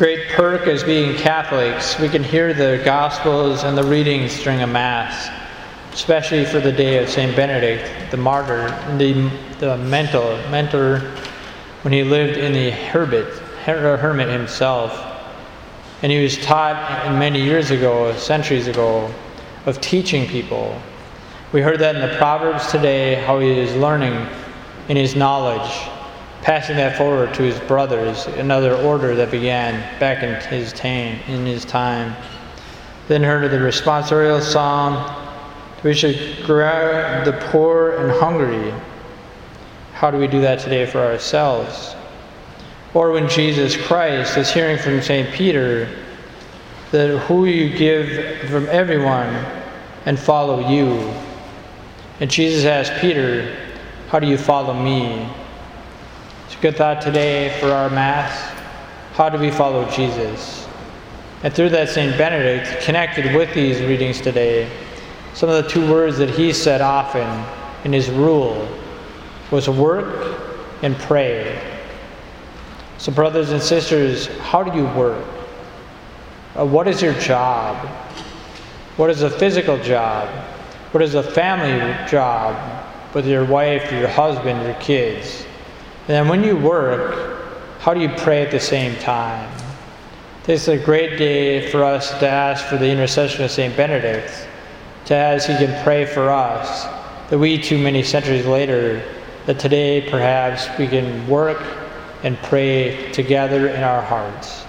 great perk as being Catholics. We can hear the Gospels and the readings during a Mass, especially for the day of St. Benedict, the martyr, the, the mentor, mentor when he lived in the hermit, uh, hermit himself. And he was taught many years ago, centuries ago, of teaching people. We heard that in the Proverbs today, how he is learning in his knowledge, passing that forward to his brothers, another order that began back in his, time, in his time. Then heard of the responsorial psalm, we should grab the poor and hungry. How do we do that today for ourselves? Or when Jesus Christ is hearing from St. Peter that who you give from everyone and follow you. And Jesus asked Peter, How do you follow me? It's a good thought today for our Mass. How do we follow Jesus? And through that, St. Benedict connected with these readings today. Some of the two words that he said often in his rule was work and pray. So, brothers and sisters, how do you work? Uh, what is your job? What is a physical job? What is a family job with your wife, your husband, your kids? And then when you work, how do you pray at the same time? This is a great day for us to ask for the intercession of St. Benedict, to ask he can pray for us, that we too many centuries later, that today perhaps we can work and pray together in our hearts.